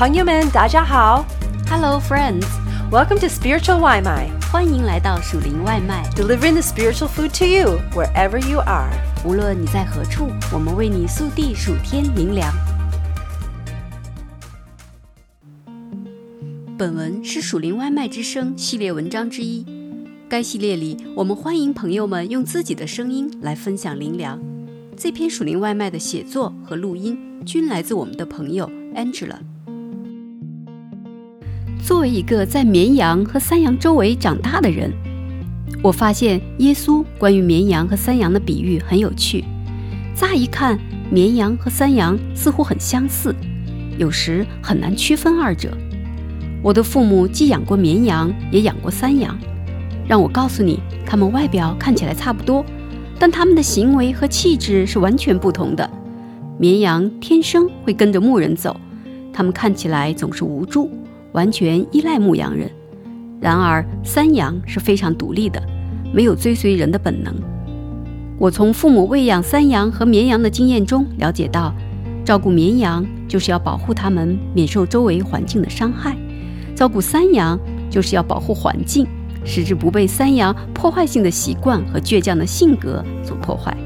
朋友们，大家好。Hello, friends！Welcome to Spiritual 外卖欢迎来到属灵外卖。delivering the spiritual food to you wherever you are. 无论你在何处，我们为你速递数天灵粮。本文是属灵外卖之声系列文章之一。该系列里，我们欢迎朋友们用自己的声音来分享灵粮。这篇属灵外卖的写作和录音均来自我们的朋友 Angela。作为一个在绵羊和山羊周围长大的人，我发现耶稣关于绵羊和山羊的比喻很有趣。乍一看，绵羊和山羊似乎很相似，有时很难区分二者。我的父母既养过绵羊，也养过山羊。让我告诉你，它们外表看起来差不多，但它们的行为和气质是完全不同的。绵羊天生会跟着牧人走，它们看起来总是无助，完全依赖牧羊人。然而，山羊是非常独立的，没有追随人的本能。我从父母喂养山羊和绵羊的经验中了解到，照顾绵羊就是要保护它们免受周围环境的伤害，照顾山羊就是要保护环境，使之不被山羊破坏性的习惯和倔强的性格所破坏。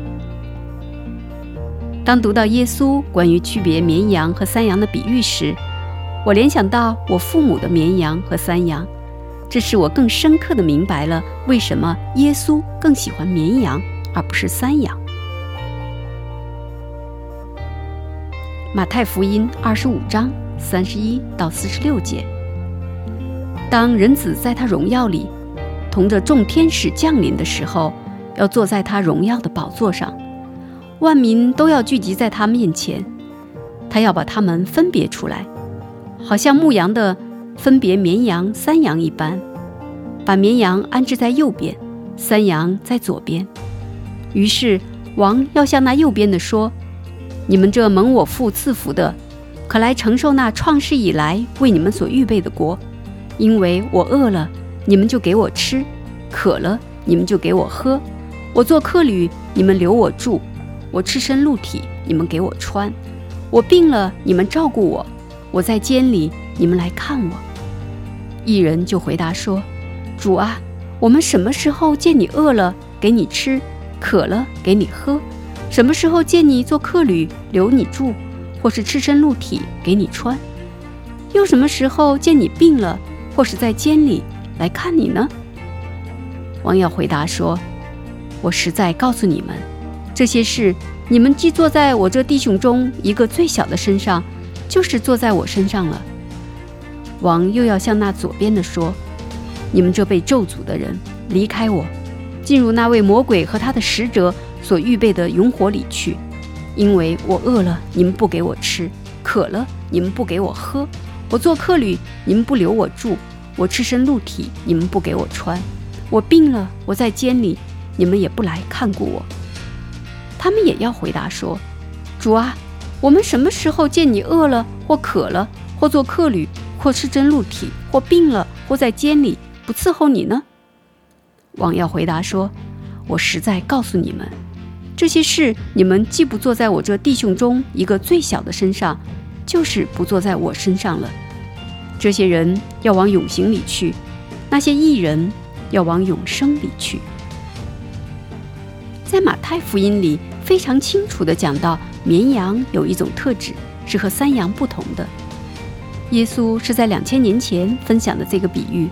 当读到耶稣关于区别绵羊和山羊的比喻时，我联想到我父母的绵羊和山羊，这使我更深刻地明白了为什么耶稣更喜欢绵羊而不是山羊。马太福音二十五章三十一到四十六节，当人子在他荣耀里，同着众天使降临的时候，要坐在他荣耀的宝座上，万民都要聚集在他面前，他要把他们分别出来。好像牧羊的分别绵羊、山羊一般，把绵羊安置在右边，山羊在左边。于是王要向那右边的说：“你们这蒙我父赐福的，可来承受那创世以来为你们所预备的国。因为我饿了，你们就给我吃；渴了，你们就给我喝；我做客旅，你们留我住；我赤身露体，你们给我穿；我病了，你们照顾我。”我在监里，你们来看我。一人就回答说：“主啊，我们什么时候见你饿了，给你吃；渴了，给你喝？什么时候见你做客旅，留你住，或是赤身露体，给你穿？又什么时候见你病了，或是在监里来看你呢？”王耀回答说：“我实在告诉你们，这些事，你们既坐在我这弟兄中一个最小的身上。”就是坐在我身上了。王又要向那左边的说：“你们这被咒诅的人，离开我，进入那位魔鬼和他的使者所预备的永火里去。因为我饿了，你们不给我吃；渴了，你们不给我喝；我做客旅，你们不留我住；我赤身露体，你们不给我穿；我病了，我在监里，你们也不来看顾我。”他们也要回答说：“主啊。”我们什么时候见你饿了，或渴了，或做客旅，或赤身露体，或病了，或在监里，不伺候你呢？王耀回答说：“我实在告诉你们，这些事你们既不做在我这弟兄中一个最小的身上，就是不做在我身上了。这些人要往永刑里去，那些义人要往永生里去。”在马太福音里非常清楚地讲到。绵羊有一种特质是和山羊不同的。耶稣是在两千年前分享的这个比喻，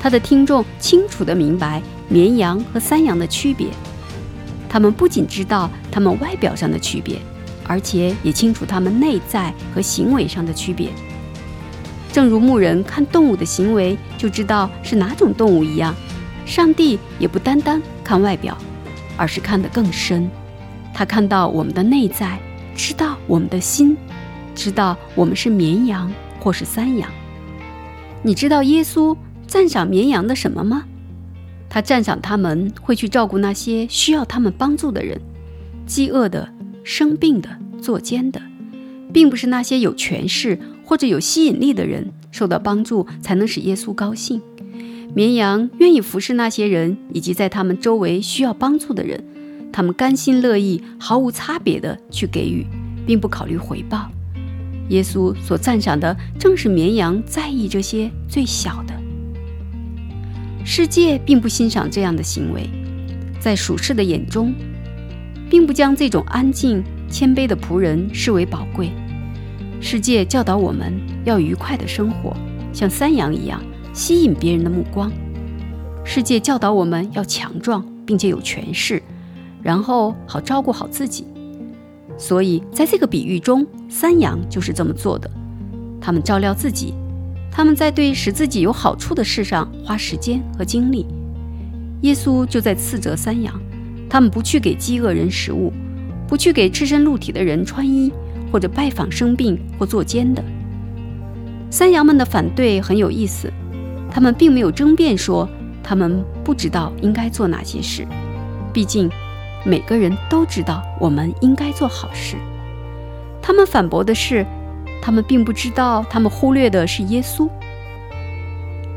他的听众清楚地明白绵羊和山羊的区别。他们不仅知道它们外表上的区别，而且也清楚它们内在和行为上的区别。正如牧人看动物的行为就知道是哪种动物一样，上帝也不单单看外表，而是看得更深。他看到我们的内在。知道我们的心，知道我们是绵羊或是山羊。你知道耶稣赞赏绵羊的什么吗？他赞赏他们会去照顾那些需要他们帮助的人，饥饿的、生病的、作奸的，并不是那些有权势或者有吸引力的人受到帮助才能使耶稣高兴。绵羊愿意服侍那些人以及在他们周围需要帮助的人。他们甘心乐意、毫无差别的去给予，并不考虑回报。耶稣所赞赏的正是绵羊在意这些最小的。世界并不欣赏这样的行为，在属世的眼中，并不将这种安静谦卑的仆人视为宝贵。世界教导我们要愉快的生活，像山羊一样吸引别人的目光。世界教导我们要强壮，并且有权势，然后好照顾好自己。所以，在这个比喻中，山羊就是这么做的。他们照料自己，他们在对使自己有好处的事上花时间和精力。耶稣就在斥责山羊，他们不去给饥饿人食物，不去给赤身露体的人穿衣，或者拜访生病或作奸的。山羊们的反对很有意思，他们并没有争辩说他们不知道应该做哪些事，毕竟。每个人都知道我们应该做好事。他们反驳的是，他们并不知道，他们忽略的是耶稣。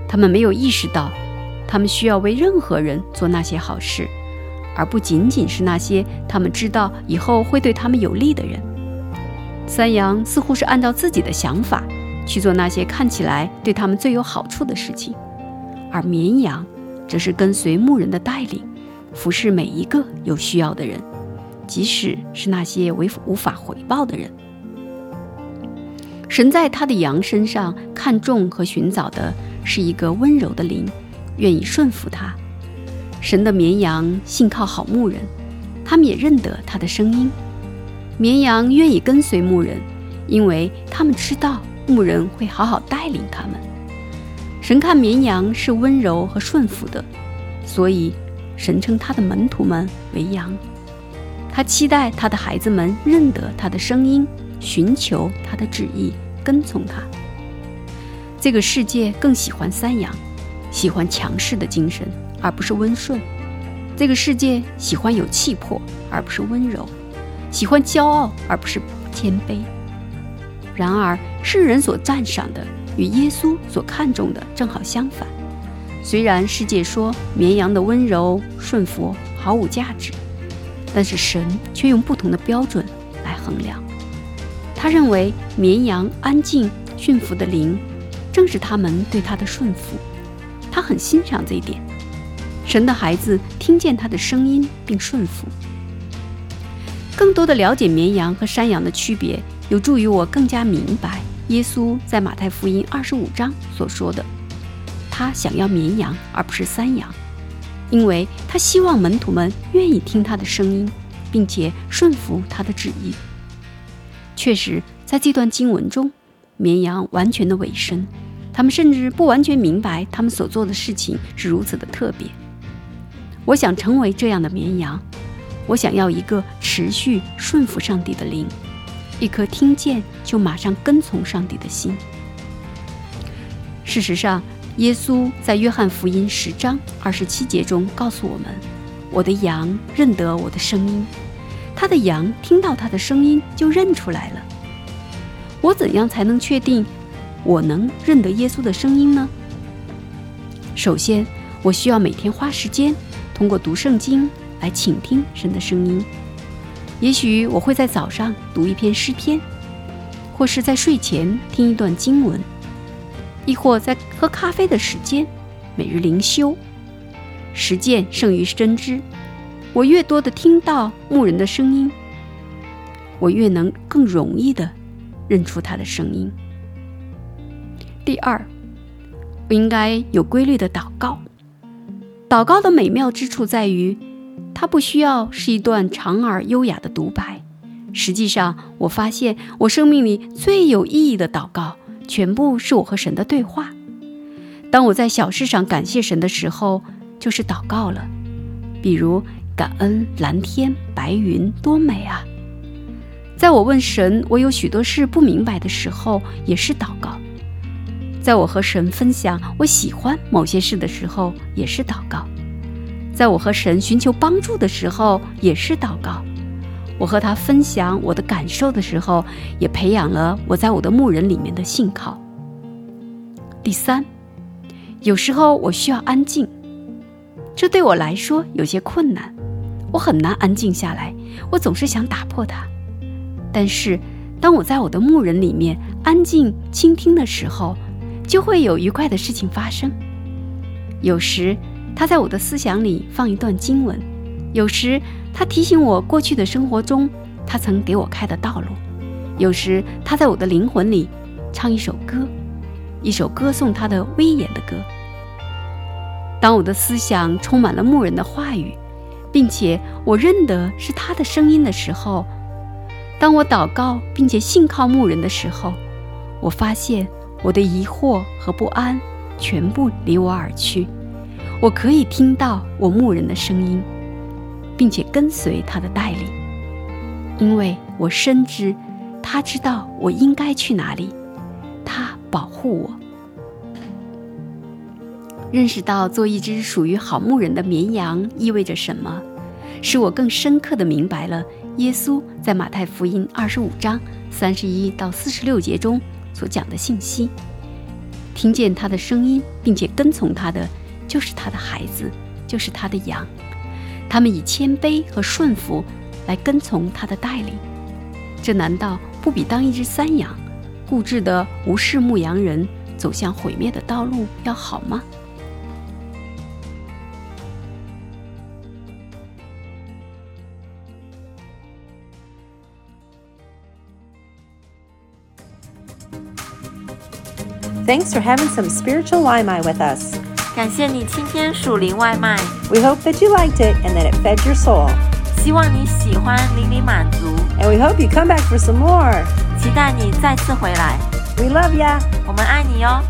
他们没有意识到，他们需要为任何人做那些好事，而不仅仅是那些他们知道以后会对他们有利的人。三羊似乎是按照自己的想法去做那些看起来对他们最有好处的事情，而绵羊则是跟随牧人的带领。服侍每一个有需要的人，即使是那些为无法回报的人。神在他的羊身上看重和寻找的是一个温柔的灵，愿意顺服他。神的绵羊信靠好牧人，他们也认得他的声音。绵羊愿意跟随牧人，因为他们知道牧人会好好带领他们。神看绵羊是温柔和顺服的，所以。神称他的门徒们为羊，他期待他的孩子们认得他的声音，寻求他的旨意，跟从他。这个世界更喜欢三羊，喜欢强势的精神，而不是温顺。这个世界喜欢有气魄，而不是温柔；喜欢骄傲，而不是谦卑。然而，世人所赞赏的与耶稣所看重的正好相反。虽然世界说绵羊的温柔顺服毫无价值，但是神却用不同的标准来衡量。他认为绵羊安静驯服的灵，正是他们对他的顺服。他很欣赏这一点。神的孩子听见他的声音并顺服。更多的了解绵羊和山羊的区别，有助于我更加明白耶稣在马太福音二十五章所说的。他想要绵羊而不是山羊，因为他希望门徒们愿意听他的声音，并且顺服他的旨意。确实，在这段经文中，绵羊完全的委身，他们甚至不完全明白他们所做的事情是如此的特别。我想成为这样的绵羊，我想要一个持续顺服上帝的灵，一颗听见就马上跟从上帝的心。事实上。耶稣在约翰福音十章二十七节中告诉我们：“我的羊认得我的声音，他的羊听到他的声音就认出来了。”我怎样才能确定我能认得耶稣的声音呢？首先，我需要每天花时间通过读圣经来倾听神的声音。也许我会在早上读一篇诗篇，或是在睡前听一段经文。亦或在喝咖啡的时间，每日灵修，实践胜于真知。我越多的听到牧人的声音，我越能更容易的认出他的声音。第二，我应该有规律的祷告。祷告的美妙之处在于，它不需要是一段长而优雅的独白。实际上，我发现我生命里最有意义的祷告。全部是我和神的对话。当我在小事上感谢神的时候，就是祷告了。比如感恩蓝天白云多美啊！在我问神我有许多事不明白的时候，也是祷告。在我和神分享我喜欢某些事的时候，也是祷告。在我和神寻求帮助的时候，也是祷告。我和他分享我的感受的时候，也培养了我在我的牧人里面的信靠。第三，有时候我需要安静，这对我来说有些困难，我很难安静下来，我总是想打破它。但是当我在我的牧人里面安静倾听的时候，就会有愉快的事情发生。有时他在我的思想里放一段经文，有时他提醒我过去的生活中他曾给我开的道路，有时他在我的灵魂里唱一首歌，一首歌颂他的威严的歌。当我的思想充满了牧人的话语，并且我认得是他的声音的时候，当我祷告并且信靠牧人的时候，我发现我的疑惑和不安全部离我而去。我可以听到我牧人的声音，并且跟随他的带领，因为我深知他知道我应该去哪里，他保护我。认识到做一只属于好牧人的绵羊意味着什么，使我更深刻地明白了耶稣在马太福音二十五章三十一到四十六节中所讲的信息。听见他的声音并且跟从他的，就是他的孩子，就是他的羊。他们以谦卑和顺服来跟从他的带领，这难道不比当一只山羊，固执地无视牧羊人走向毁灭的道路要好吗？Thanks for having some spiritual Waimai with us. 感谢你今天属灵外卖，We hope that you liked it and that it fed your soul. 希望你喜欢，淋漓满足，And we hope you come back for some more. 期待你再次回来。We love ya. 我们爱你哟。